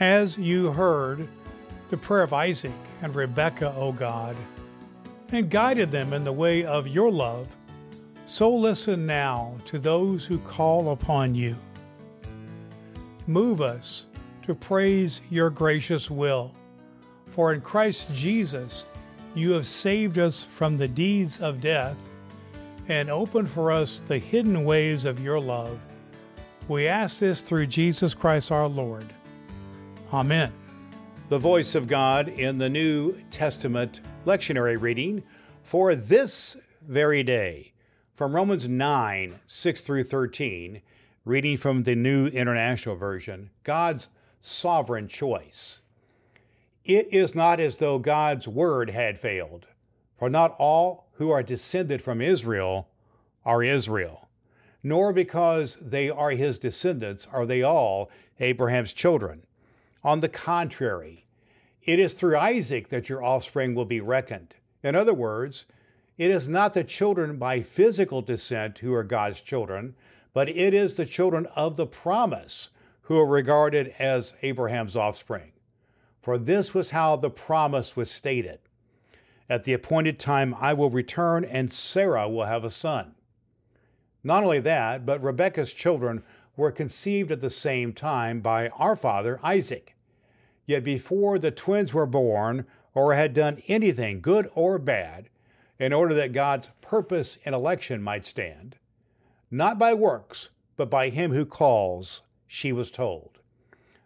As you heard the prayer of Isaac and Rebekah, O God, and guided them in the way of your love, so listen now to those who call upon you. Move us to praise your gracious will, for in Christ Jesus you have saved us from the deeds of death and opened for us the hidden ways of your love. We ask this through Jesus Christ our Lord. Amen. The voice of God in the New Testament lectionary reading for this very day from Romans 9 6 through 13, reading from the New International Version God's sovereign choice. It is not as though God's word had failed, for not all who are descended from Israel are Israel, nor because they are his descendants are they all Abraham's children. On the contrary, it is through Isaac that your offspring will be reckoned. In other words, it is not the children by physical descent who are God's children, but it is the children of the promise who are regarded as Abraham's offspring. For this was how the promise was stated At the appointed time I will return, and Sarah will have a son. Not only that, but Rebekah's children were conceived at the same time by our father Isaac. Yet before the twins were born or had done anything, good or bad, in order that God's purpose in election might stand, not by works, but by him who calls, she was told.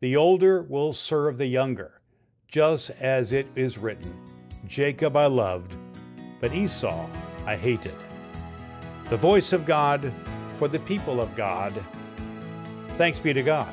The older will serve the younger, just as it is written Jacob I loved, but Esau I hated. The voice of God for the people of God. Thanks be to God.